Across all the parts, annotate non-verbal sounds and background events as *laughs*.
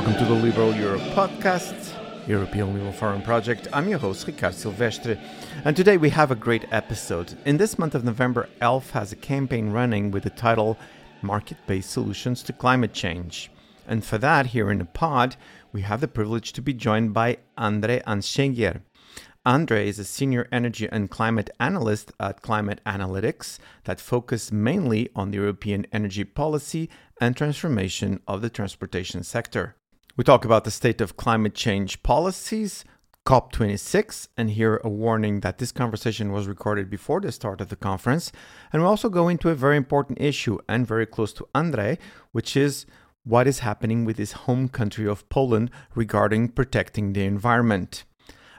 Welcome to the Liberal Europe podcast, European Liberal Forum Project. I'm your host, Ricard Silvestre, and today we have a great episode. In this month of November, ELF has a campaign running with the title Market Based Solutions to Climate Change. And for that, here in the pod, we have the privilege to be joined by Andre Ancygier. Andre is a senior energy and climate analyst at Climate Analytics that focus mainly on the European energy policy and transformation of the transportation sector. We talk about the state of climate change policies, COP26, and hear a warning that this conversation was recorded before the start of the conference. And we also go into a very important issue and very close to Andre, which is what is happening with his home country of Poland regarding protecting the environment.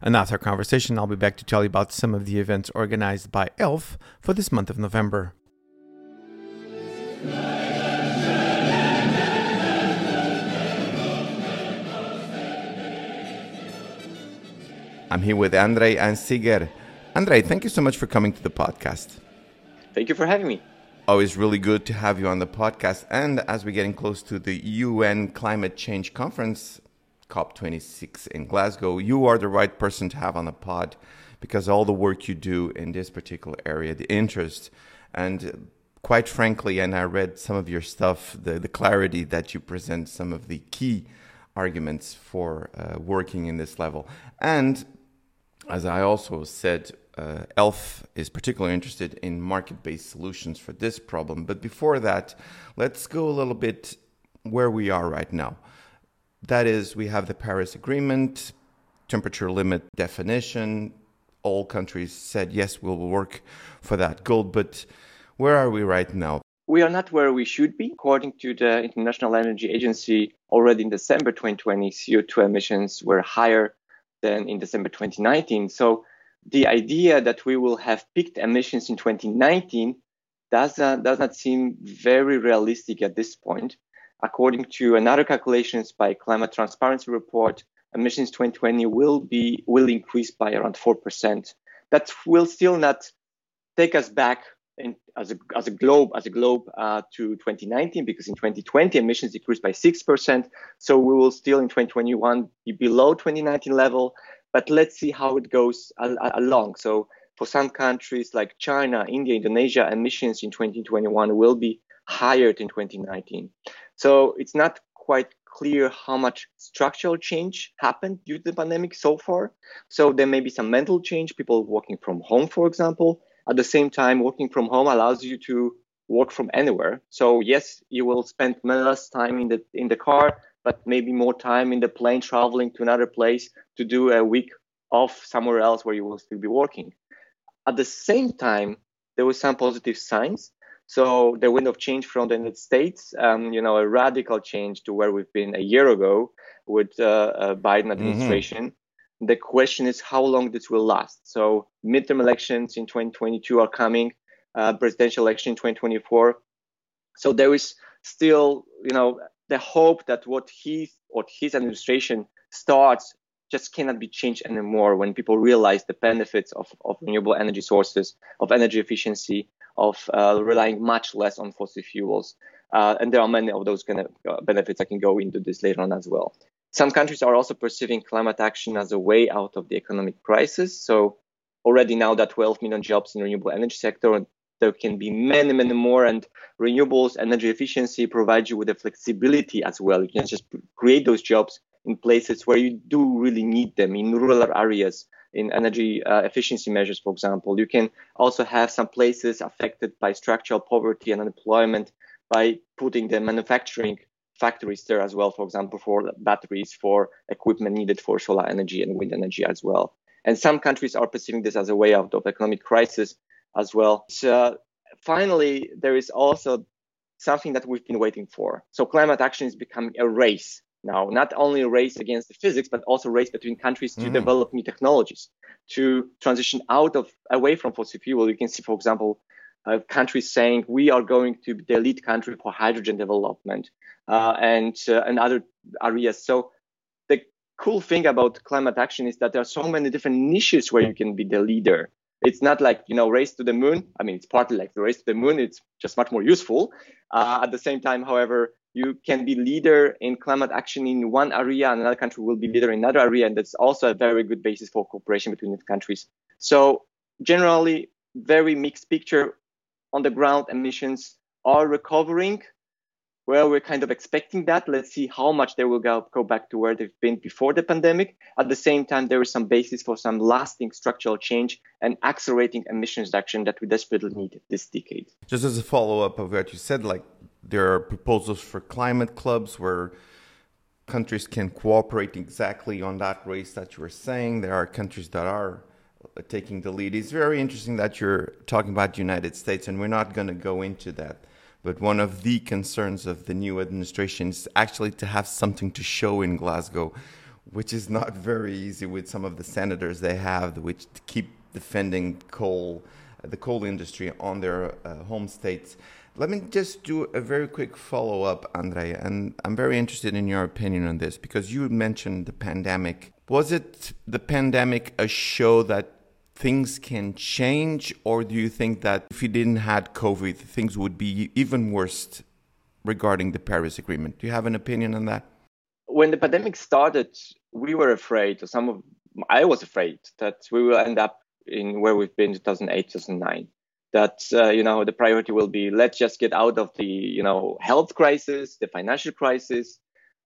And our conversation, I'll be back to tell you about some of the events organized by ELF for this month of November. I'm here with Andre Ancygier. Andre, thank you so much for coming to the podcast. Thank you for having me. Always really good to have you on the podcast. And as we're getting close to the UN Climate Change Conference, COP26 in Glasgow, you are the right person to have on the pod because all the work you do in this particular area, the interest, and quite frankly, and I read some of your stuff, the, the clarity that you present, some of the key arguments for uh, working in this level. And as I also said, uh, ELF is particularly interested in market based solutions for this problem. But before that, let's go a little bit where we are right now. That is, we have the Paris Agreement, temperature limit definition. All countries said, yes, we'll work for that goal. But where are we right now? We are not where we should be. According to the International Energy Agency, already in December 2020, CO2 emissions were higher than in December 2019. So the idea that we will have peaked emissions in 2019 does, uh, does not seem very realistic at this point. According to another calculations by Climate Transparency Report, emissions 2020 will be will increase by around four percent. That will still not take us back in, as a as a globe as a globe uh, to 2019 because in 2020 emissions decreased by six percent. So we will still in 2021 be below 2019 level. But let's see how it goes along. So for some countries like China, India, Indonesia, emissions in 2021 will be higher than 2019. So it's not quite clear how much structural change happened due to the pandemic so far. So there may be some mental change, people working from home, for example. At the same time, working from home allows you to work from anywhere. So yes, you will spend less time in the in the car, but maybe more time in the plane traveling to another place to do a week off somewhere else where you will still be working. At the same time, there were some positive signs. So the wind of change from the United States, um, you know, a radical change to where we've been a year ago with uh, uh, Biden mm-hmm. administration. Mm-hmm. The question is how long this will last. So midterm elections in 2022 are coming, uh, presidential election in 2024. So there is still, you know, the hope that what he or his administration starts just cannot be changed anymore when people realize the benefits of, of renewable energy sources, of energy efficiency, of uh, relying much less on fossil fuels. Uh, and there are many of those kind of uh, benefits. I can go into this later on as well. Some countries are also perceiving climate action as a way out of the economic crisis. So already now that 12 million jobs in the renewable energy sector, there can be many, many more. And renewables, energy efficiency provides you with the flexibility as well. You can just create those jobs in places where you do really need them in rural areas in energy uh, efficiency measures, for example. You can also have some places affected by structural poverty and unemployment by putting the manufacturing factories there as well, for example, for batteries, for equipment needed for solar energy and wind energy as well. And some countries are perceiving this as a way out of economic crisis as well. So finally, there is also something that we've been waiting for. So climate action is becoming a race now not only a race against the physics but also a race between countries to mm-hmm. develop new technologies to transition out of away from fossil fuel you can see for example uh, countries saying we are going to be the lead country for hydrogen development uh, and uh, and other areas. So the cool thing about climate action is that there are so many different niches where you can be the leader. It's not like you know race to the moon. I mean it's partly like the race to the moon. It's just much more useful. Uh, at the same time however you can be leader in climate action in one area and another country will be leader in another area and that's also a very good basis for cooperation between the countries. So generally very mixed picture on the ground emissions are recovering. Well we're kind of expecting that. Let's see how much they will go, go back to where they've been before the pandemic. At the same time there is some basis for some lasting structural change and accelerating emissions reduction that we desperately need this decade. Just as a follow-up of what you said like there are proposals for climate clubs where countries can cooperate exactly on that race that you were saying. There are countries that are taking the lead. It's very interesting that you're talking about the United States, and we're not going to go into that. But one of the concerns of the new administration is actually to have something to show in Glasgow, which is not very easy with some of the senators they have, which keep defending coal, the coal industry on their uh, home states. Let me just do a very quick follow up, Andre, and I'm very interested in your opinion on this because you mentioned the pandemic. Was it the pandemic a show that things can change, or do you think that if we didn't had COVID, things would be even worse regarding the Paris Agreement? Do you have an opinion on that? When the pandemic started, we were afraid, or some of I was afraid that we will end up in where we've been in 2008, 2009 that uh, you know the priority will be let's just get out of the you know health crisis the financial crisis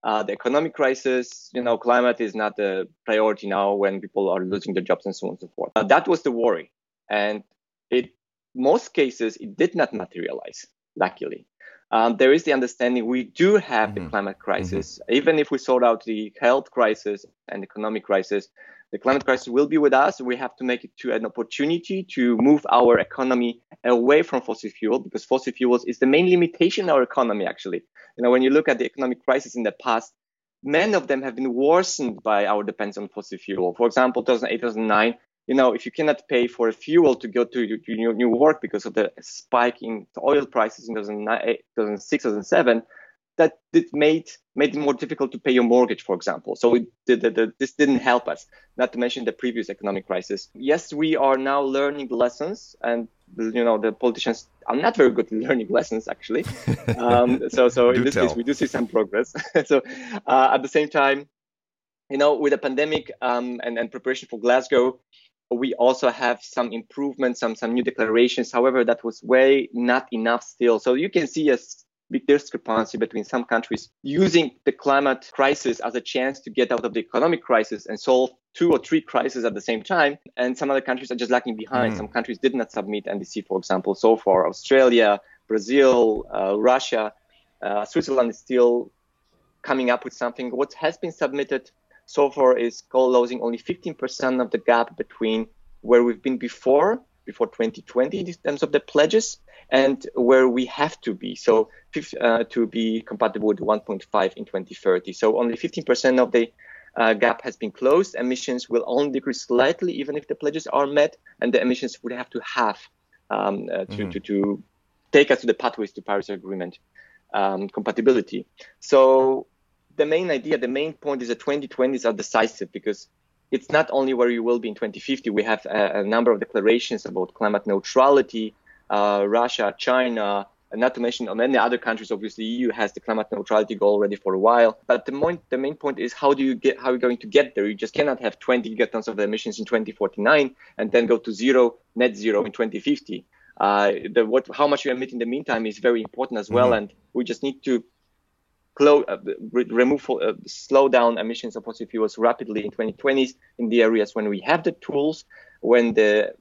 uh, the economic crisis you know climate is not a priority now when people are losing their jobs and so on and so forth uh, that was the worry and it most cases it did not materialize luckily um, there is the understanding we do have mm-hmm. the climate crisis mm-hmm. even if we sort out the health crisis and economic crisis the climate crisis will be with us. We have to make it to an opportunity to move our economy away from fossil fuel because fossil fuels is the main limitation in our economy, actually. You know, when you look at the economic crisis in the past, many of them have been worsened by our dependence on fossil fuel. For example, 2008, 2009, you know, if you cannot pay for fuel to go to, to your new work because of the spike in oil prices in 2006, 2007, that it made made it more difficult to pay your mortgage, for example. So it, the, the, the, this didn't help us. Not to mention the previous economic crisis. Yes, we are now learning lessons, and you know the politicians are not very good at *laughs* learning lessons actually. *laughs* Um, so so in this tell. case, we do see some progress. *laughs* so uh, at the same time, you know, with the pandemic um, and and preparation for Glasgow. We also have some improvements, some some new declarations. However, that was way not enough still. So you can see a big discrepancy between some countries using the climate crisis as a chance to get out of the economic crisis and solve two or three crises at the same time. And some other countries are just lagging behind. Mm. Some countries did not submit NDC, for example, so far. Australia, Brazil, uh, Russia, uh, Switzerland is still coming up with something. What has been submitted so far is closing only 15% of the gap between where we've been before before 2020 in terms of the pledges and where we have to be. So uh, to be compatible with 1.5 in 2030. So only 15% of the uh, gap has been closed. Emissions will only decrease slightly, even if the pledges are met, and the emissions would have to halve um, uh, to, mm-hmm. to, to, take us to the pathways to Paris Agreement um, compatibility. So the main idea, the main point is that 2020s are decisive because it's not only where you will be in 2050. We have a, a number of declarations about climate neutrality. Uh, Russia, China, and not to mention many other countries. Obviously, EU has the climate neutrality goal already for a while. But the, point, the main point is how do you get how are you going to get there? You just cannot have 20 gigatons of emissions in 2049 and then go to zero net zero in 2050. Uh, the, what, how much you emit in the meantime is very important as well, mm-hmm. and we just need to close, uh, re- remove, uh, slow down emissions of fossil fuels rapidly in 2020s in the areas when we have the tools, when the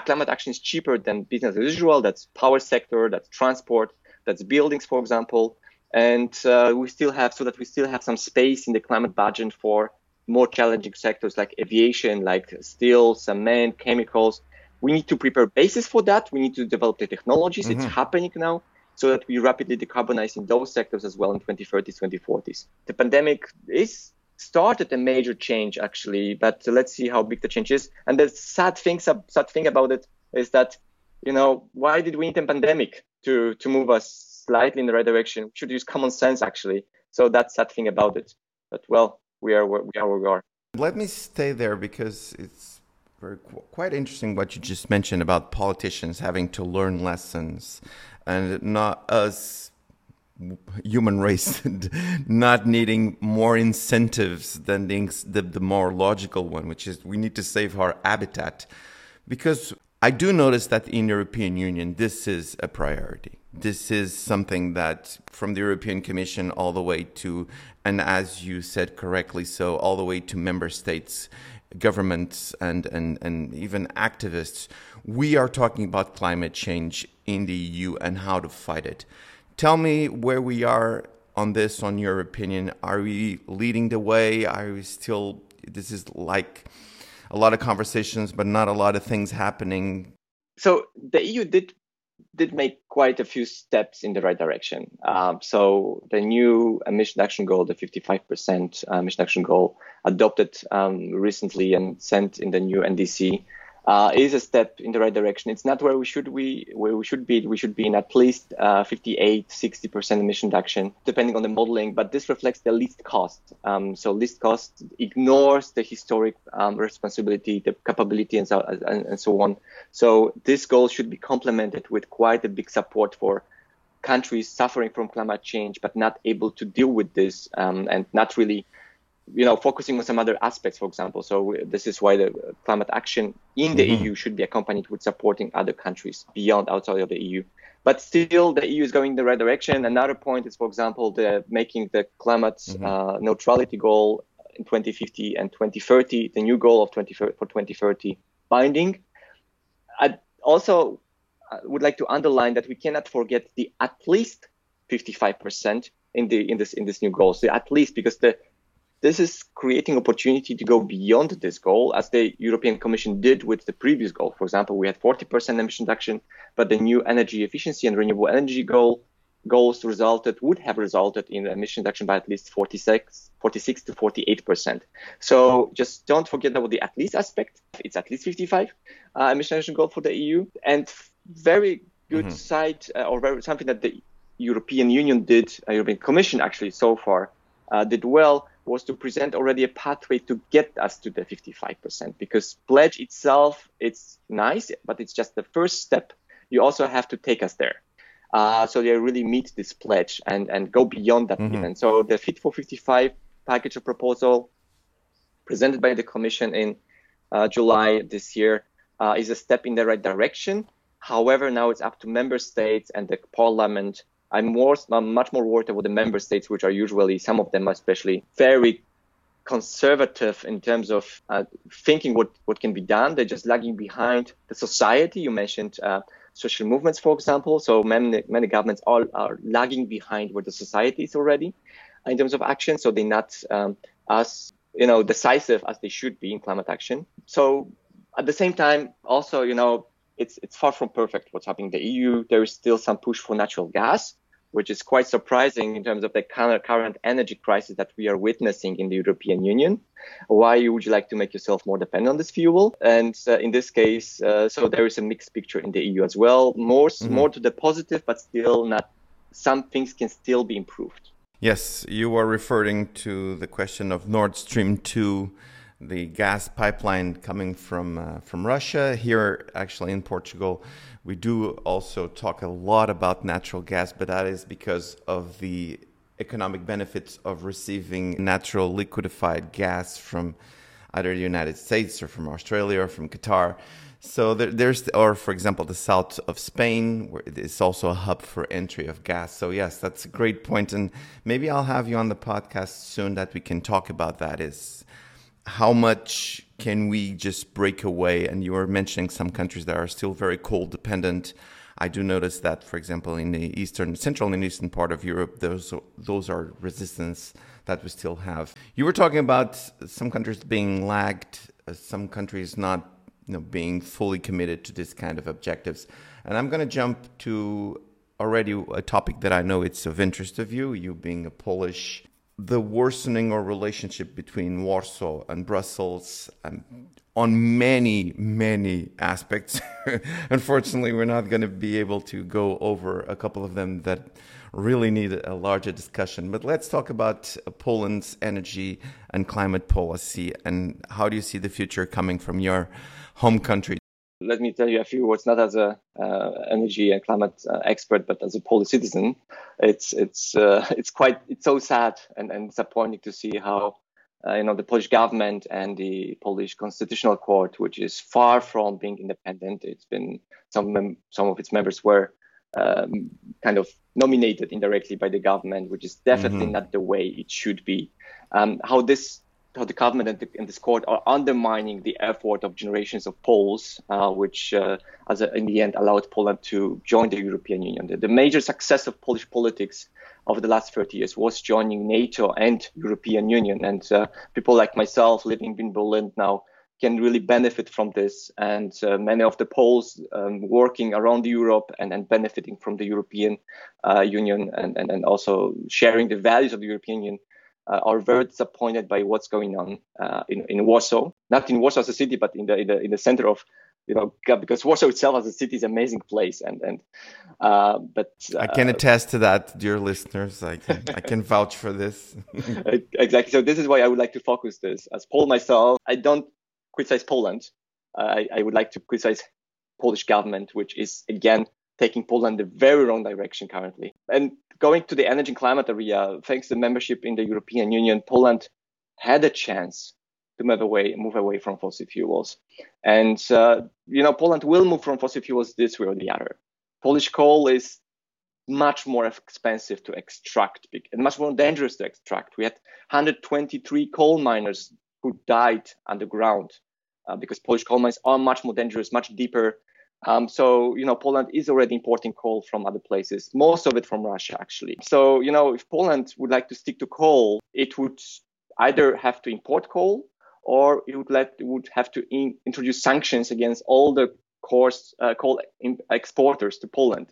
climate action is cheaper than business as usual. That's power sector, that's transport, that's buildings, for example. And uh, we still have, so that we still have some space in the climate budget for more challenging sectors like aviation, like steel, cement, chemicals. We need to prepare basis for that. We need to develop the technologies. Mm-hmm. It's happening now so that we rapidly decarbonize in those sectors as well in 2030s, 2040s. The pandemic is started a major change actually, but let's see how big the change is. And the sad thing, sad thing about it is that, you know, why did we need a pandemic to to move us slightly in the right direction? We should use common sense actually. So that's sad thing about it. But well, we are where we are where we are. Let me stay there because it's very quite interesting what you just mentioned about politicians having to learn lessons and not us human race *laughs* not needing more incentives than the, the, the more logical one, which is we need to save our habitat. Because I do notice that in the European Union, this is a priority. This is something that from the European Commission all the way to, and as you said correctly, so all the way to member states, governments, and, and, and even activists, we are talking about climate change in the EU and how to fight it. Tell me where we are on this, on your opinion. Are we leading the way? Are we still, this is like a lot of conversations, but not a lot of things happening? So the EU did did make quite a few steps in the right direction. Um, so the new emission action goal, the 55% uh, emission action goal, adopted um, recently and sent in the new NDC, uh, is a step in the right direction. It's not where we should we where we should be. We should be in at least uh, 58, 60 percent emission reduction, depending on the modeling. But this reflects the least cost. Um, so least cost ignores the historic um, responsibility, the capability, and so and, and so on. So this goal should be complemented with quite a big support for countries suffering from climate change but not able to deal with this um, and not really you know, focusing on some other aspects, for example. So this is why the climate action in the mm-hmm. EU should be accompanied with supporting other countries beyond outside of the EU. But still, the EU is going in the right direction. Another point is, for example, the making the climate mm-hmm. uh, neutrality goal in 2050 and 2030, the new goal of 20 for 2030 binding. I also uh, would like to underline that we cannot forget the at least 55% in the in this in this new goal. So at least because the this is creating opportunity to go beyond this goal, as the European Commission did with the previous goal. For example, we had 40% emission reduction, but the new energy efficiency and renewable energy goal goals resulted would have resulted in emission reduction by at least 46, 46 to 48 percent. So just don't forget about the at least aspect. It's at least 55 uh, emission reduction goal for the EU, and very good mm-hmm. side uh, or very, something that the European Union did, uh, European Commission actually so far uh, did well was to present already a pathway to get us to the 55% because pledge itself it's nice but it's just the first step. You also have to take us there. Uh, so they really meet this pledge and and go beyond that mm-hmm. even. So the fit for 55 package of proposal presented by the commission in uh, july this year uh, is a step in the right direction. However now it's up to member states and the parliament I'm more, I'm much more worried about the member states, which are usually some of them, especially very conservative in terms of uh, thinking what, what can be done. They're just lagging behind the society. You mentioned uh, social movements, for example. So many, many governments all are lagging behind where the society is already in terms of action. So they're not um, as you know decisive as they should be in climate action. So at the same time, also you know it's it's far from perfect what's happening in the EU. There is still some push for natural gas which is quite surprising in terms of the current energy crisis that we are witnessing in the European Union. Why would you like to make yourself more dependent on this fuel? And uh, in this case, uh, so there is a mixed picture in the EU as well. More, mm-hmm. more to the positive, but still not. Some things can still be improved. Yes, you are referring to the question of Nord Stream two the gas pipeline coming from uh, from Russia. Here, actually in Portugal, we do also talk a lot about natural gas, but that is because of the economic benefits of receiving natural liquefied gas from either the United States or from Australia or from Qatar. So there, there's, or for example, the south of Spain, where it's also a hub for entry of gas. So yes, that's a great point, and maybe I'll have you on the podcast soon that we can talk about that. Is how much can we just break away? And you were mentioning some countries that are still very coal dependent. I do notice that, for example, in the eastern, central, and eastern part of Europe, those those are resistance that we still have. You were talking about some countries being lagged, uh, some countries not you know, being fully committed to this kind of objectives. And I'm going to jump to already a topic that I know it's of interest of you, you being a Polish the worsening or relationship between Warsaw and Brussels and on many, many aspects. *laughs* Unfortunately, we're not going to be able to go over a couple of them that really need a larger discussion. But let's talk about Poland's energy and climate policy and how do you see the future coming from your home country? Let me tell you a few words, not as a uh, energy and climate uh, expert, but as a Polish citizen. It's it's uh, it's quite it's so sad and, and disappointing to see how uh, you know the Polish government and the Polish Constitutional Court, which is far from being independent. It's been some mem- some of its members were um, kind of nominated indirectly by the government, which is definitely mm-hmm. not the way it should be. Um, how this how the government and, the, and, this court are undermining the effort of generations of Poles, uh, which uh, as a, in the end allowed Poland to join the European Union. The, the, major success of Polish politics over the last 30 years was joining NATO and European Union. And uh, people like myself living in Berlin now can really benefit from this. And uh, many of the Poles um, working around Europe and, and benefiting from the European uh, Union and, and, and also sharing the values of the European Union uh, are very disappointed by what's going on uh, in, in Warsaw, not in Warsaw as a city, but in the, in the, in the center of, you know, because Warsaw itself as a city is an amazing place. And, and, uh, but I can uh, attest to that, dear listeners. I can, I can *laughs* vouch for this. *laughs* exactly. So this is why I would like to focus this as Paul myself. I don't criticize Poland. I, I would like to criticize Polish government, which is again taking Poland the very wrong direction currently. And going to the energy and climate area, thanks to membership in the European Union, Poland had a chance to move away, move away from fossil fuels. And, uh, you know, Poland will move from fossil fuels this way or the other. Polish coal is much more expensive to extract and much more dangerous to extract. We had 123 coal miners who died underground uh, because Polish coal mines are much more dangerous, much deeper, um, so, you know, Poland is already importing coal from other places, most of it from Russia, actually. So, you know, if Poland would like to stick to coal, it would either have to import coal or it would, let, would have to in, introduce sanctions against all the course, uh, coal exporters to Poland.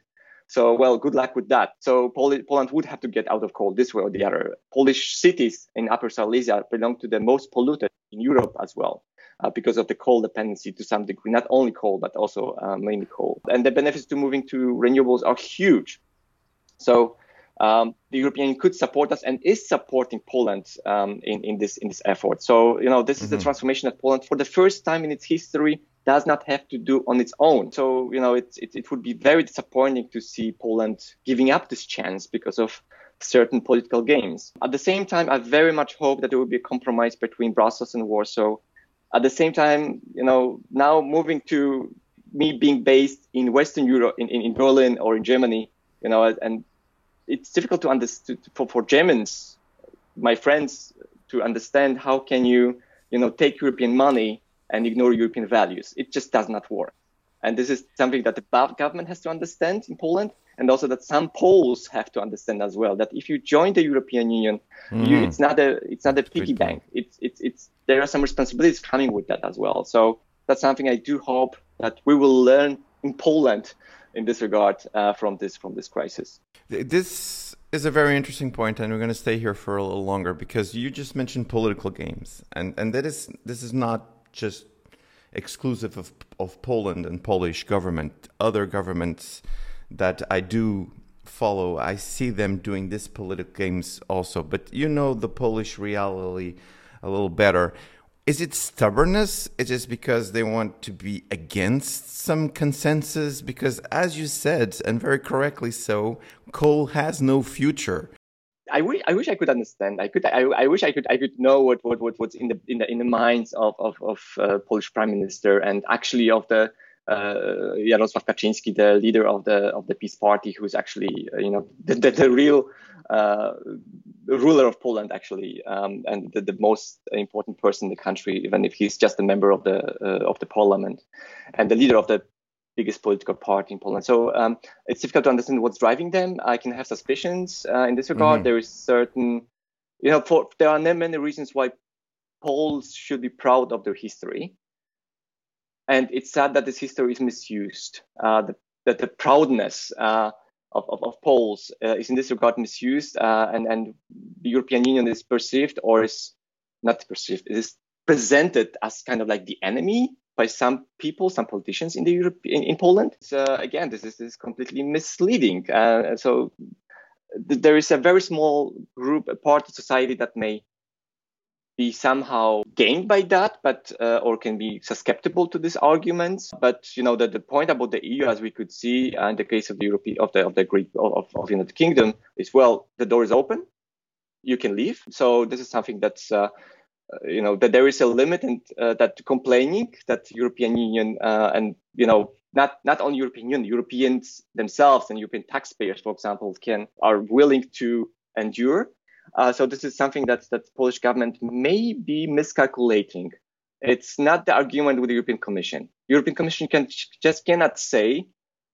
So, well, good luck with that. So, Pol- Poland would have to get out of coal this way or the other. Polish cities in Upper Silesia belong to the most polluted in Europe as well uh, because of the coal dependency to some degree, not only coal, but also uh, mainly coal. And the benefits to moving to renewables are huge. So um, the European Union could support us and is supporting Poland um, in, in this in this effort. So you know this mm-hmm. is the mm-hmm. transformation that Poland, for the first time in its history, does not have to do on its own. So you know it, it, it would be very disappointing to see Poland giving up this chance because of certain political games. At the same time, I very much hope that there will be a compromise between Brussels and Warsaw at the same time, you know, now moving to me being based in Western Europe, in, in, in Berlin or in Germany, you know, and it's difficult to understand for, for Germans, my friends, to understand how can you, you know, take European money and ignore European values. It just does not work. And this is something that the government has to understand in Poland and also that some Poles have to understand as well that if you join the European Union, mm-hmm. you, it's not a it's not a piggy bank. It's it's it's there are some responsibilities coming with that as well. So that's something I do hope that we will learn in Poland in this regard uh, from this from this crisis. This is a very interesting point, and we're going to stay here for a little longer because you just mentioned political games, and and that is this is not just exclusive of of Poland and Polish government. Other governments that I do follow, I see them doing this political games also. But you know the Polish reality a little better. Is it stubbornness? Is it because they want to be against some consensus? Because, as you said, and very correctly so, coal has no future. I wish I wish I could understand. I could I, I wish I could I could know what, what, what what's in the in the in the minds of of, of uh, Polish prime minister and actually of the uh, Jarosław Kaczynski, the leader of the of the PiS Party, who's actually uh, you know *laughs* the, the, the real uh, ruler of Poland actually, um, and the, the, most important person in the country, even if he's just a member of the uh, of the parliament, and the leader of the biggest political party in Poland. So um, it's difficult to understand what's driving them. I can have suspicions uh, in this regard. Mm-hmm. There is certain, you know, for, there are many reasons why Poles should be proud of their history. And it's sad that this history is misused. Uh, the, that the proudness uh, of, of, of, Poles uh, is in this regard misused, uh, and, and the European Union is perceived or is not perceived, it is presented as kind of like the enemy by some people, some politicians in the Europe in, in Poland. So again, this is, this is completely misleading. Uh, so th- there is a very small group, a part of society that may be somehow gained by that, but uh, or can be susceptible to these arguments. But you know, the, the point about the EU, as we could see uh, in the case of the European of the of the Greek of, of the United Kingdom, is well, the door is open, you can leave. So this is something that's uh, uh you know that there is a limit and uh, that complaining that European Union uh, and you know not not only European Union, Europeans themselves and European taxpayers, for example, can are willing to endure. Uh, so this is something that that Polish government may be miscalculating. It's not the argument with the European Commission. European Commission can just cannot say,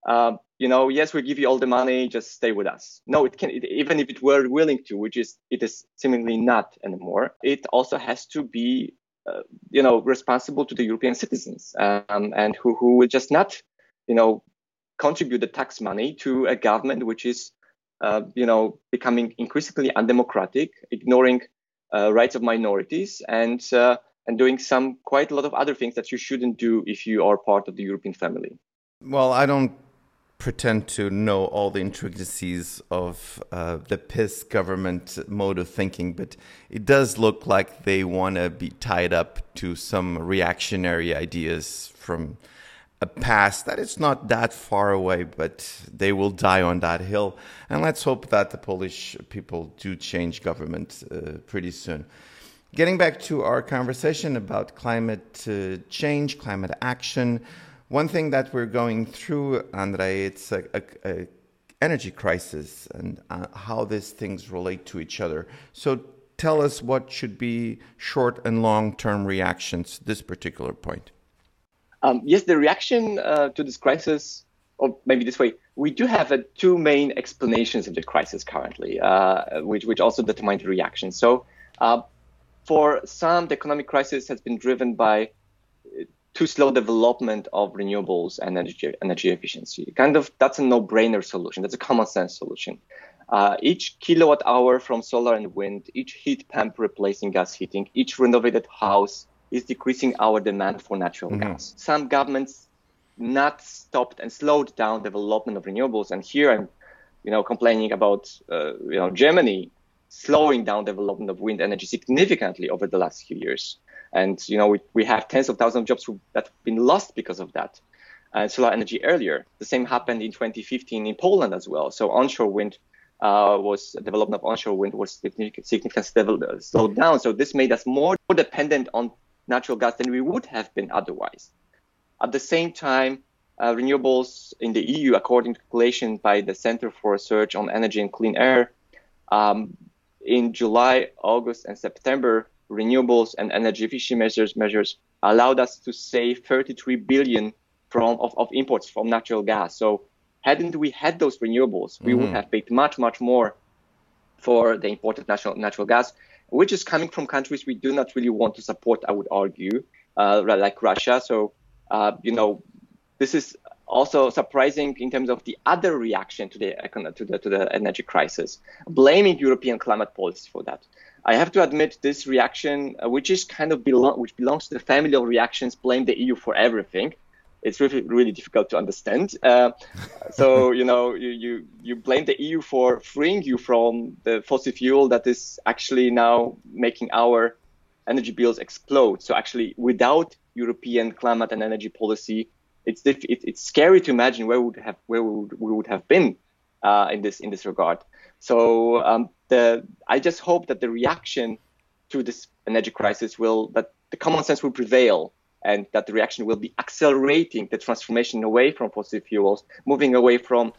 uh, you know, yes, we give you all the money, just stay with us. No, it can it, even if it were willing to, which is it is seemingly not anymore. It also has to be uh, you know, responsible to the European citizens um, and who, who will just not, you know, contribute the tax money to a government which is, uh, you know, becoming increasingly undemocratic, ignoring uh, rights of minorities and uh, and doing some quite a lot of other things that you shouldn't do if you are part of the European family. Well, I don't pretend to know all the intricacies of uh, the PiS government mode of thinking, but it does look like they want to be tied up to some reactionary ideas from a past that is not that far away, but they will die on that hill. And let's hope that the Polish people do change government uh, pretty soon. Getting back to our conversation about climate uh, change, climate action. One thing that we're going through, Andre, it's a, a, a energy crisis and uh, how these things relate to each other. So tell us what should be short and long term reactions to this particular point. Um, yes, the reaction uh, to this crisis, or maybe this way, we do have uh, two main explanations of the crisis currently, uh, which, which also determine the reaction. So, uh, for some, the economic crisis has been driven by too slow development of renewables and energy, energy efficiency. Kind of that's a no-brainer solution. That's a common sense solution. Uh, each kilowatt hour from solar and wind, each heat pump replacing gas heating, each renovated house is decreasing our demand for natural mm-hmm. gas. Some governments not stopped and slowed down development of renewables, and here I'm, you know, complaining about, uh, you know, Germany slowing down development of wind energy significantly over the last few years. And you know, we, we have tens of thousands of jobs that have been lost because of that. And solar energy earlier. The same happened in 2015 in Poland as well. So onshore wind uh, was development of onshore wind was significantly uh, slowed down. So this made us more dependent on natural gas than we would have been otherwise. At the same time, uh, renewables in the EU, according to calculation by the Center for Research on Energy and Clean Air, um, in July, August, and September, renewables and energy efficiency measures measures allowed us to save 33 billion from of, of imports from natural gas. So hadn't we had those renewables, we mm-hmm. would have paid much much more for the imported natural natural gas, which is coming from countries we do not really want to support. I would argue, uh, like Russia. So uh, you know, this is also surprising in terms of the other reaction to the to the to the energy crisis, blaming European climate policy for that. I have to admit this reaction, uh, which is kind of which belongs to the family of reactions, blame the EU for everything. It's really really difficult to understand. Uh, so *laughs* you know you, you you blame the EU for freeing you from the fossil fuel that is actually now making our energy bills explode. So actually, without European climate and energy policy, it's it, it's scary to imagine where we would have where we would, we would have been uh, in this in this regard. So um, the I just hope that the reaction to this energy crisis will that the common sense will prevail and that the reaction will be accelerating the transformation away from fossil fuels, moving away from,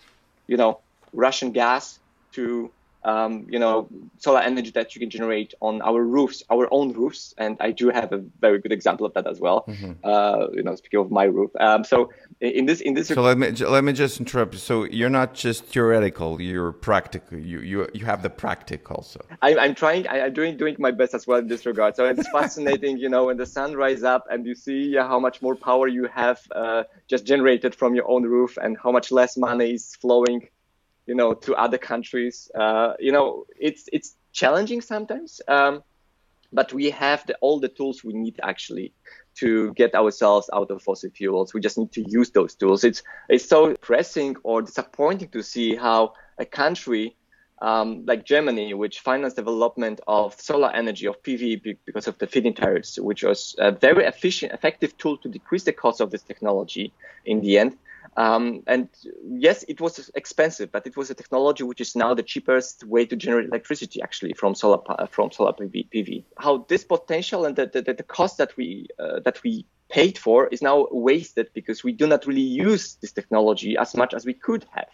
you know, Russian gas to um, you know, solar energy that you can generate on our roofs, our own roofs. And I do have a very good example of that as well. Mm-hmm. Uh, you know, speaking of my roof. Um, so in this, in this. So let me let me just interrupt. So you're not just theoretical; you're practical. You you you have the practical also. I, I'm trying. I, am doing doing my best as well in this regard. So it's fascinating, you know, when the sun rises up and you see how much more power you have uh, just generated from your own roof, and how much less money is flowing you know, to other countries. Uh, you know, it's it's challenging sometimes, um, but we have the, all the tools we need actually to get ourselves out of fossil fuels. We just need to use those tools. It's it's so pressing or disappointing to see how a country um, like Germany, which financed development of solar energy of PV because of the feed-in tariffs, which was a very efficient, effective tool to decrease the cost of this technology in the end. Um, and yes, it was expensive, but it was a technology which is now the cheapest way to generate electricity actually from solar from solar PV. How this potential and the, the, the cost that we uh, that we paid for is now wasted because we do not really use this technology as much as we could have.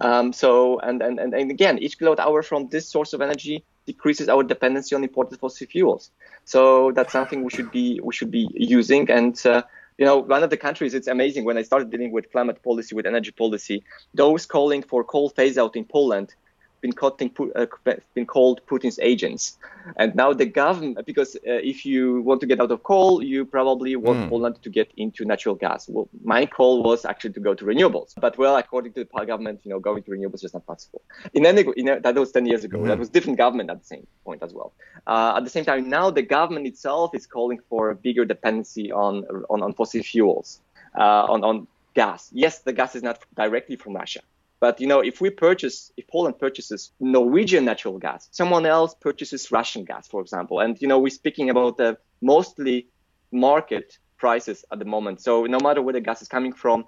Um, so, and, and, and again, each kilowatt hour from this source of energy decreases our dependency on imported fossil fuels. So that's something we should be we should be using. And uh, you know, one of the countries, it's amazing when I started dealing with climate policy, with energy policy, those calling for coal phase out in Poland been, cutting, uh, been called Putin's agents. And now the government, because uh, if you want to get out of coal, you probably want mm. Poland to get into natural gas. Well, my call was actually to go to renewables. But well, according to the government, you know, going to renewables is not possible. In any, in a, that was 10 years ago. Mm. That was different government at the same point as well. Uh, at the same time, now the government itself is calling for a bigger dependency on on, on fossil fuels, uh, on on gas. Yes, the gas is not directly from Russia but you know, if we purchase, if Poland purchases Norwegian natural gas, someone else purchases Russian gas, for example, and you know, we're speaking about the mostly market prices at the moment. So no matter where the gas is coming from,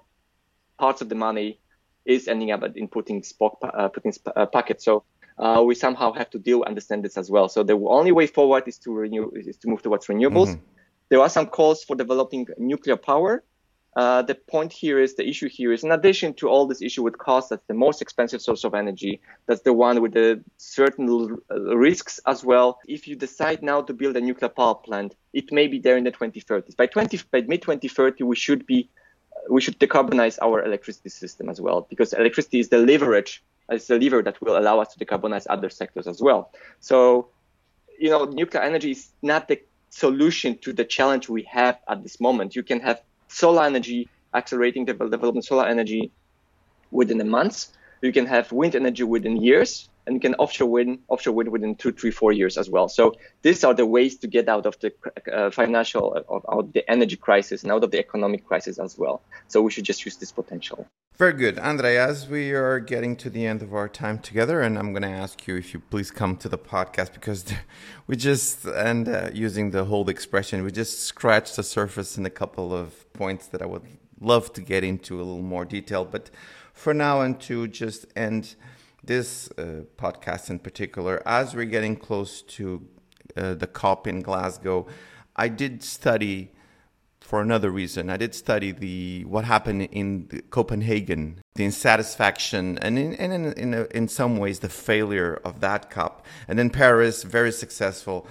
parts of the money is ending up in Putin's, uh, Putin's uh, pocket. So uh, we somehow have to deal understand this as well. So the only way forward is to renew is to move towards renewables. Mm-hmm. There are some calls for developing nuclear power. Uh, the point here is the issue here is in addition to all this issue with cost, that's the most expensive source of energy. That's the one with the certain risks as well. If you decide now to build a nuclear power plant, it may be there in the 2030s. By 20 by mid 2030, we should be we should decarbonize our electricity system as well because electricity is the leverage, is the lever that will allow us to decarbonize other sectors as well. So, you know, nuclear energy is not the solution to the challenge we have at this moment. You can have solar energy, accelerating the development solar energy within a month. You can have wind energy within years, and you can offshore wind, offshore wind within two, three, four years as well. So these are the ways to get out of the uh, financial, of, of the energy crisis and out of the economic crisis as well. So we should just use this potential. Very good. Andre, as we are getting to the end of our time together, and I'm going to ask you if you please come to the podcast because *laughs* we just, and uh, using the whole expression, we just scratched the surface in a couple of points that I would love to get into a little more detail. But for now, and to just end this uh, podcast in particular, as we're getting close to uh, the COP in Glasgow, I did study for another reason. I did study the what happened in Copenhagen, the insatisfaction, and in in in, a, in some ways the failure of that COP. And then Paris, very successful.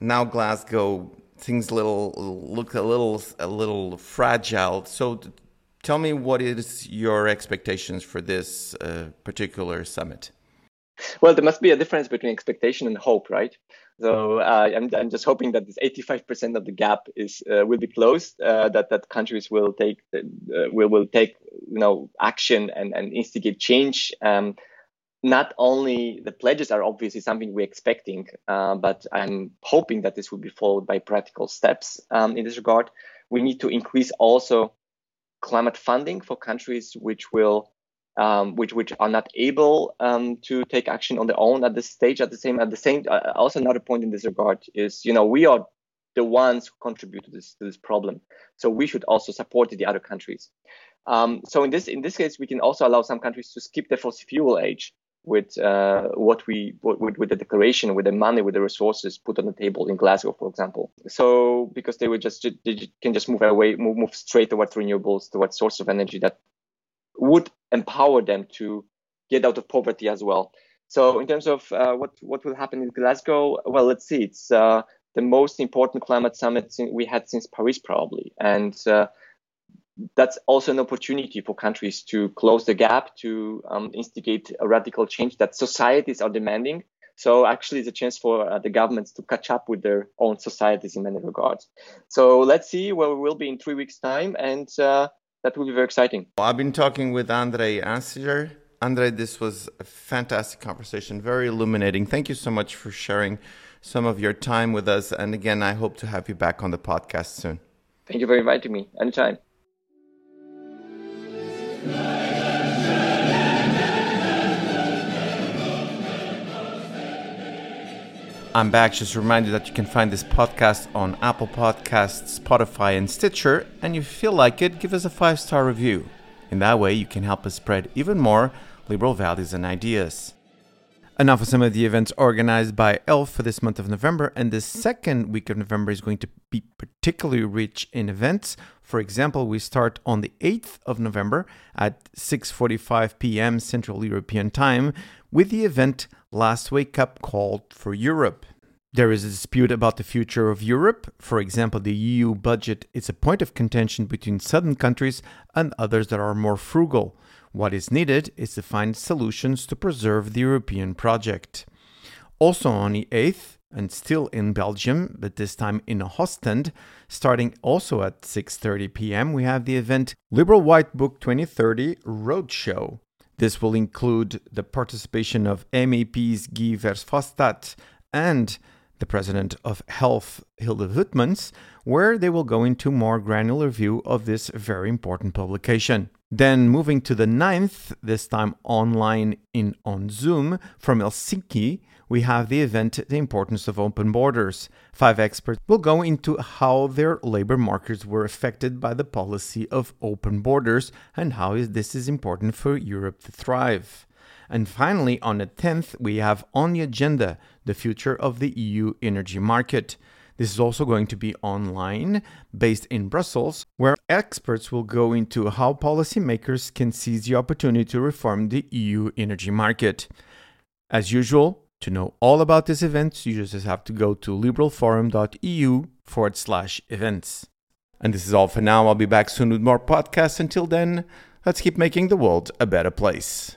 Now Glasgow, things little look a little a little fragile. So, tell me what is your expectations for this uh, particular summit? Well, there must be a difference between expectation and hope, right? So uh, I'm, I'm just hoping that this 85% of the gap is uh, will be closed. Uh, that that countries will take uh, will will take you know action and and instigate change. Um, not only the pledges are obviously something we're expecting, uh, but I'm hoping that this will be followed by practical steps um, in this regard. We need to increase also climate funding for countries which will um, which which are not able um, to take action on their own at this stage. At the same at the same uh, also another point in this regard is you know we are the ones who contribute to this to this problem, so we should also support the other countries. Um, so in this in this case, we can also allow some countries to skip the fossil fuel age with uh, what we with, with the declaration, with the money, with the resources put on the table in Glasgow, for example. So because they would just they can just move away, move, move straight towards renewables, towards source of energy that would empower them to get out of poverty as well. So in terms of uh, what what will happen in Glasgow, well, let's see. It's uh, the most important climate summit we had since Paris, probably, and uh, that's also an opportunity for countries to close the gap, to um, instigate a radical change that societies are demanding. So actually, it's a chance for uh, the governments to catch up with their own societies in many regards. So let's see where we will be in three weeks' time, and uh, that will be very exciting. I've been talking with Andre Ancygier. Andre, this was a fantastic conversation, very illuminating. Thank you so much for sharing some of your time with us. And again, I hope to have you back on the podcast soon. Thank you for inviting me. Anytime. I'm back. Just a reminder that you can find this podcast on Apple Podcasts, Spotify, and Stitcher. And if you feel like it, give us a five star review. In that way, you can help us spread even more liberal values and ideas. Enough of some of the events organized by ELF for this month of November, and the second week of November is going to be particularly rich in events. For example, we start on the 8th of November at 6:45 p.m. Central European Time with the event Last Wake Up Call for Europe. There is a dispute about the future of Europe. For example, the EU budget is a point of contention between southern countries and others that are more frugal. What is needed is to find solutions to preserve the European project. Also on the 8th, and still in Belgium, but this time in Ostend, starting also at 6:30 p.m., we have the event Liberal White Book 2030 Roadshow. This will include the participation of MEPs Guy Verhofstadt and the president of ELF, Hilde Vautmans, where they will go into more granular view of this very important publication. Then moving to the 9th, this time online in on Zoom from Helsinki, we have the event The Importance of Open Borders. Five experts will go into how their labor markets were affected by the policy of open borders and how this is important for Europe to thrive. And finally, on the 10th, we have on the agenda the future of the EU energy market. This is also going to be online, based in Brussels, where experts will go into how policymakers can seize the opportunity to reform the EU energy market. As usual, to know all about this event, you just have to go to liberalforum.eu forward slash events. And this is all for now. I'll be back soon with more podcasts. Until then, let's keep making the world a better place.